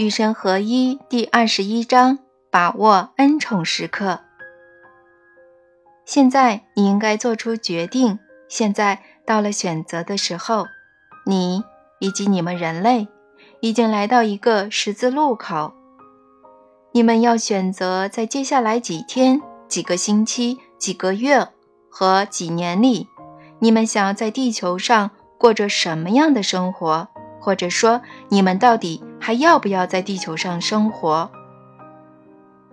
与神合一第二十一章：把握恩宠时刻。现在你应该做出决定。现在到了选择的时候，你以及你们人类已经来到一个十字路口。你们要选择在接下来几天、几个星期、几个月和几年里，你们想要在地球上过着什么样的生活。或者说，你们到底还要不要在地球上生活？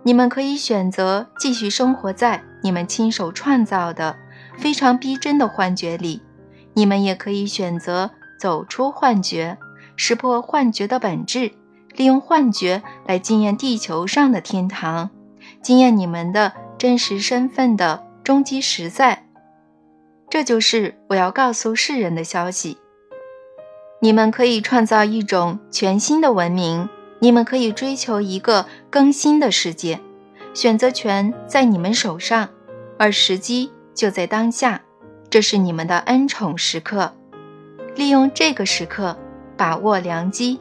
你们可以选择继续生活在你们亲手创造的非常逼真的幻觉里，你们也可以选择走出幻觉，识破幻觉的本质，利用幻觉来经验地球上的天堂，经验你们的真实身份的终极实在。这就是我要告诉世人的消息。你们可以创造一种全新的文明，你们可以追求一个更新的世界，选择权在你们手上，而时机就在当下。这是你们的恩宠时刻，利用这个时刻，把握良机。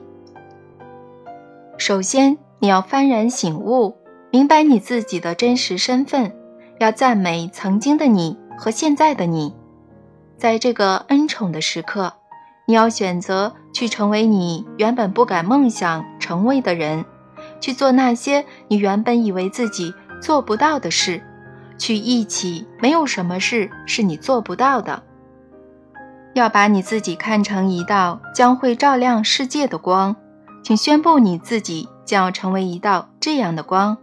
首先，你要幡然醒悟，明白你自己的真实身份，要赞美曾经的你和现在的你，在这个恩宠的时刻。你要选择去成为你原本不敢梦想成为的人，去做那些你原本以为自己做不到的事，去一起没有什么事是你做不到的。要把你自己看成一道将会照亮世界的光，请宣布你自己将要成为一道这样的光。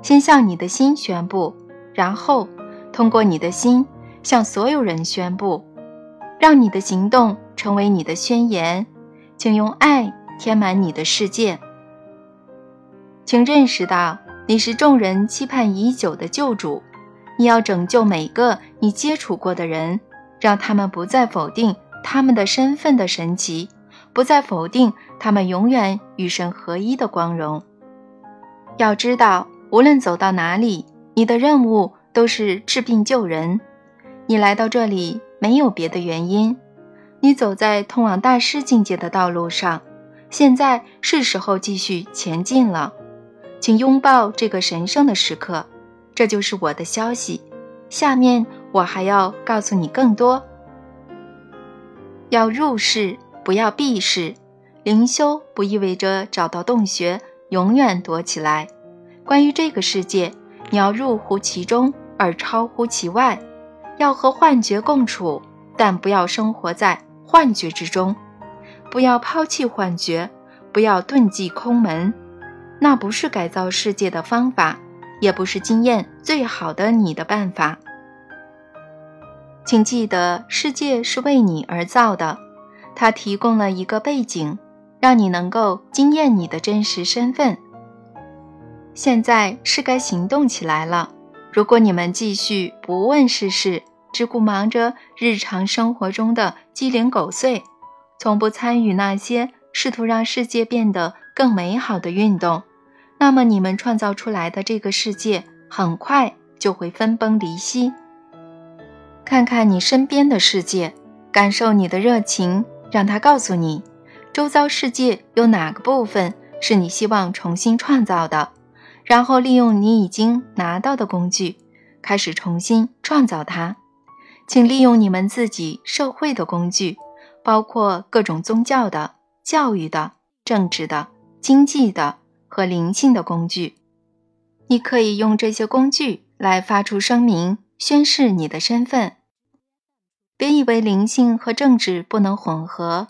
先向你的心宣布，然后通过你的心向所有人宣布，让你的行动。成为你的宣言，请用爱填满你的世界。请认识到你是众人期盼已久的救主，你要拯救每个你接触过的人，让他们不再否定他们的身份的神奇，不再否定他们永远与神合一的光荣。要知道，无论走到哪里，你的任务都是治病救人。你来到这里没有别的原因。你走在通往大师境界的道路上，现在是时候继续前进了。请拥抱这个神圣的时刻，这就是我的消息。下面我还要告诉你更多。要入世，不要避世。灵修不意味着找到洞穴，永远躲起来。关于这个世界，你要入乎其中，而超乎其外。要和幻觉共处，但不要生活在。幻觉之中，不要抛弃幻觉，不要遁迹空门，那不是改造世界的方法，也不是经验最好的你的办法。请记得，世界是为你而造的，它提供了一个背景，让你能够惊艳你的真实身份。现在是该行动起来了。如果你们继续不问世事，只顾忙着日常生活中的鸡零狗碎，从不参与那些试图让世界变得更美好的运动，那么你们创造出来的这个世界很快就会分崩离析。看看你身边的世界，感受你的热情，让它告诉你，周遭世界有哪个部分是你希望重新创造的，然后利用你已经拿到的工具，开始重新创造它。请利用你们自己社会的工具，包括各种宗教的、教育的、政治的、经济的和灵性的工具。你可以用这些工具来发出声明，宣示你的身份。别以为灵性和政治不能混合，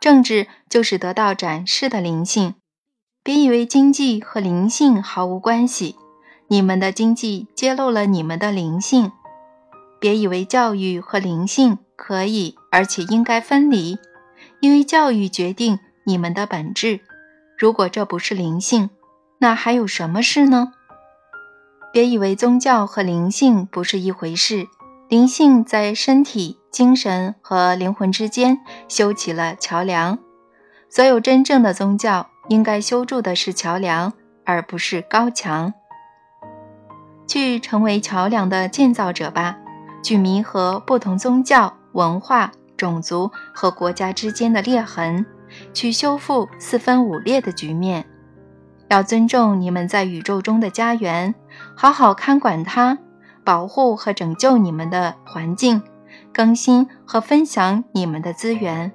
政治就是得到展示的灵性。别以为经济和灵性毫无关系，你们的经济揭露了你们的灵性。别以为教育和灵性可以，而且应该分离，因为教育决定你们的本质。如果这不是灵性，那还有什么事呢？别以为宗教和灵性不是一回事，灵性在身体、精神和灵魂之间修起了桥梁。所有真正的宗教应该修筑的是桥梁，而不是高墙。去成为桥梁的建造者吧。去弥合不同宗教、文化、种族和国家之间的裂痕，去修复四分五裂的局面，要尊重你们在宇宙中的家园，好好看管它，保护和拯救你们的环境，更新和分享你们的资源。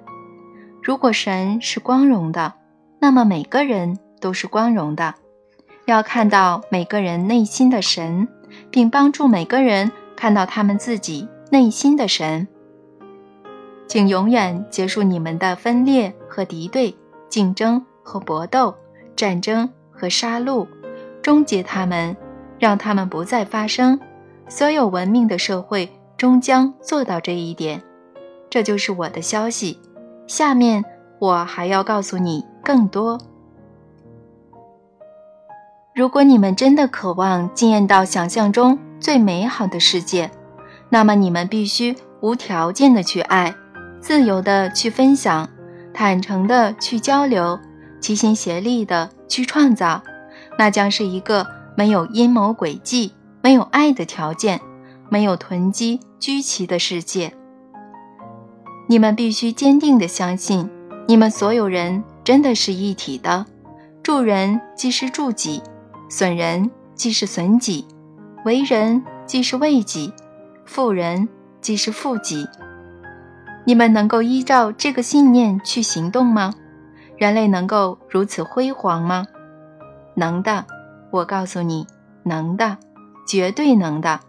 如果神是光荣的，那么每个人都是光荣的。要看到每个人内心的神，并帮助每个人看到他们自己内心的神。请永远结束你们的分裂和敌对、竞争和搏斗、战争。和杀戮，终结他们，让他们不再发生。所有文明的社会终将做到这一点。这就是我的消息。下面我还要告诉你更多。如果你们真的渴望惊艳到想象中最美好的世界，那么你们必须无条件的去爱，自由的去分享，坦诚的去交流。齐心协力的去创造，那将是一个没有阴谋诡计、没有爱的条件、没有囤积居奇的世界。你们必须坚定的相信，你们所有人真的是一体的。助人即是助己，损人即是损己，为人即是为己，富人即是富己。你们能够依照这个信念去行动吗？人类能够如此辉煌吗？能的，我告诉你，能的，绝对能的。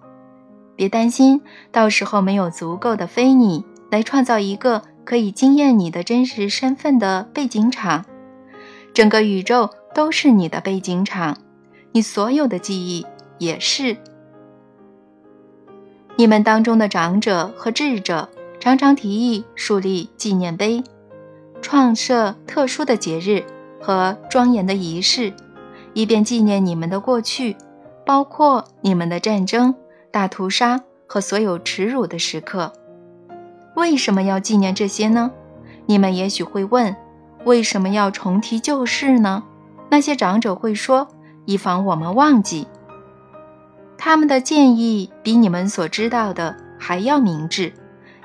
别担心，到时候没有足够的非你来创造一个可以惊艳你的真实身份的背景场。整个宇宙都是你的背景场，你所有的记忆也是。你们当中的长者和智者常常提议树立纪念碑。创设特殊的节日和庄严的仪式，以便纪念你们的过去，包括你们的战争、大屠杀和所有耻辱的时刻。为什么要纪念这些呢？你们也许会问：为什么要重提旧事呢？那些长者会说：以防我们忘记。他们的建议比你们所知道的还要明智，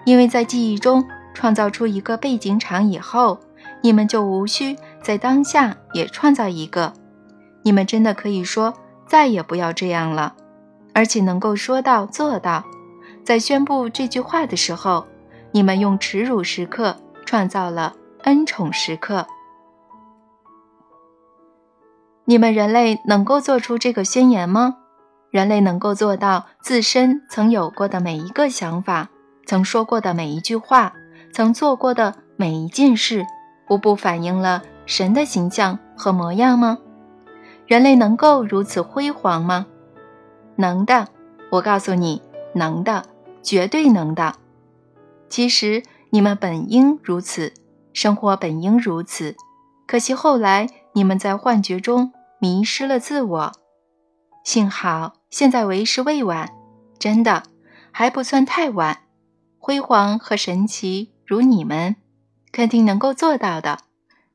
因为在记忆中。创造出一个背景场以后，你们就无需在当下也创造一个。你们真的可以说再也不要这样了，而且能够说到做到。在宣布这句话的时候，你们用耻辱时刻创造了恩宠时刻。你们人类能够做出这个宣言吗？人类能够做到自身曾有过的每一个想法，曾说过的每一句话。曾做过的每一件事，无不反映了神的形象和模样吗？人类能够如此辉煌吗？能的，我告诉你，能的，绝对能的。其实你们本应如此，生活本应如此，可惜后来你们在幻觉中迷失了自我。幸好现在为时未晚，真的还不算太晚。辉煌和神奇。如你们肯定能够做到的，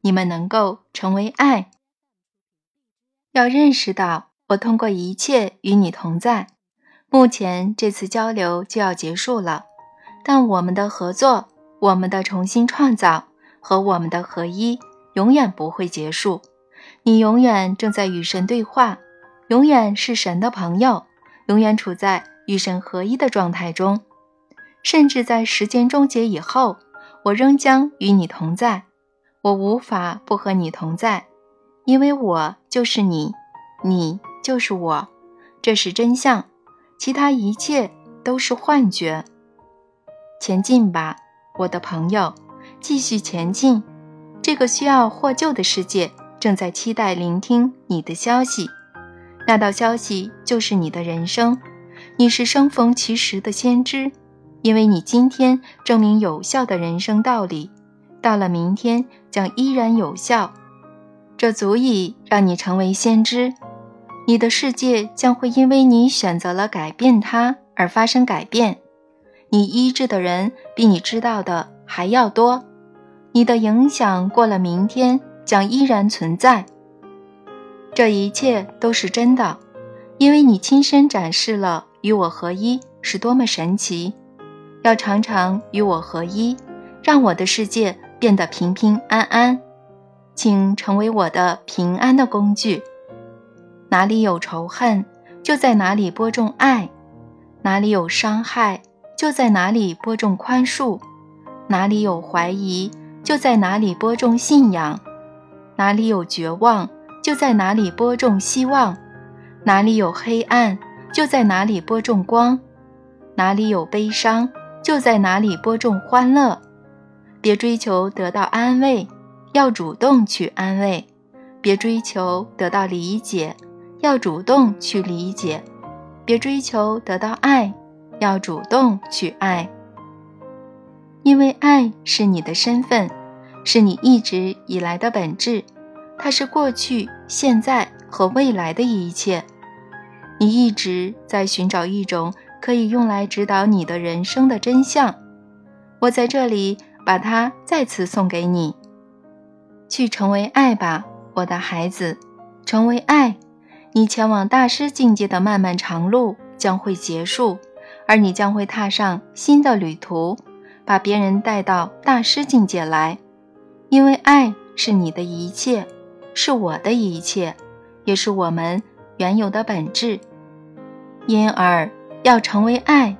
你们能够成为爱。要认识到，我通过一切与你同在。目前这次交流就要结束了，但我们的合作、我们的重新创造和我们的合一永远不会结束。你永远正在与神对话，永远是神的朋友，永远处在与神合一的状态中，甚至在时间终结以后。我仍将与你同在，我无法不和你同在，因为我就是你，你就是我，这是真相，其他一切都是幻觉。前进吧，我的朋友，继续前进。这个需要获救的世界正在期待聆听你的消息，那道消息就是你的人生，你是生逢其时的先知。因为你今天证明有效的人生道理，到了明天将依然有效，这足以让你成为先知。你的世界将会因为你选择了改变它而发生改变。你医治的人比你知道的还要多，你的影响过了明天将依然存在。这一切都是真的，因为你亲身展示了与我合一是多么神奇。要常常与我合一，让我的世界变得平平安安。请成为我的平安的工具，哪里有仇恨，就在哪里播种爱；哪里有伤害，就在哪里播种宽恕；哪里有怀疑，就在哪里播种信仰；哪里有绝望，就在哪里播种希望；哪里有黑暗，就在哪里播种光；哪里有悲伤，就在哪里播种欢乐。别追求得到安慰，要主动去安慰；别追求得到理解。要主动去理解，别追求得到爱，要主动去爱。因为爱是你的身份，是你一直以来的本质，它是过去、现在和未来的一切。你一直在寻找一种可以用来指导你的人生的真相，我在这里把它再次送给你。去成为爱吧，我的孩子，成为爱。你前往大师境界的漫漫长路将会结束，而你将会踏上新的旅途，把别人带到大师境界来。因为爱是你的一切，是我的一切，也是我们原有的本质。因而，要成为爱，